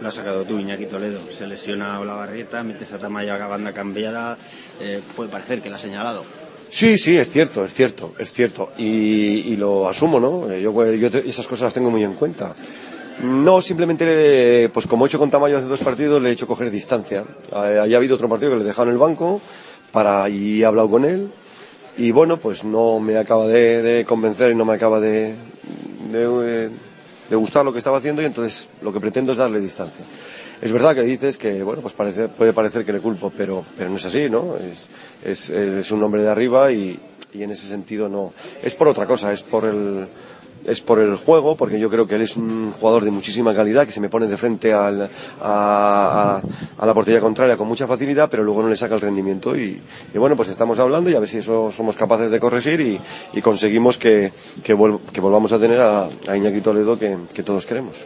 Lo has sacado tú, Iñaki Toledo. Se lesiona Olavarrieta, metes a Tamayo a banda cambiada. Eh, puede parecer que la ha señalado. Sí, sí, es cierto, es cierto, es cierto. Y, lo asumo, ¿no? Eh, Yo, yo te- esas cosas las tengo muy en cuenta. No, simplemente, le- pues como he hecho con Tamayo hace dos partidos, le he hecho coger distancia. Eh, Haya habido otro partido que le he dejado en el banco para, y he hablado con él. Y bueno, pues no me acaba de, de convencer y no me acaba de, de, de gustar lo que estaba haciendo y entonces lo que pretendo es darle distancia. Es verdad que dices que, bueno, pues parece, puede parecer que le culpo, pero, pero no es así, ¿no? Es, es, es un hombre de arriba y, y en ese sentido no. Es por otra cosa, es por el, es por el juego, porque yo creo que él es un jugador de muchísima calidad, que se me pone de frente al, a, a- la portería contraria con mucha facilidad, pero luego no le saca el rendimiento. Y, y bueno, pues estamos hablando y a ver si eso somos capaces de corregir y, y conseguimos que, que volvamos a tener a, a Iñaki Toledo que, que todos queremos.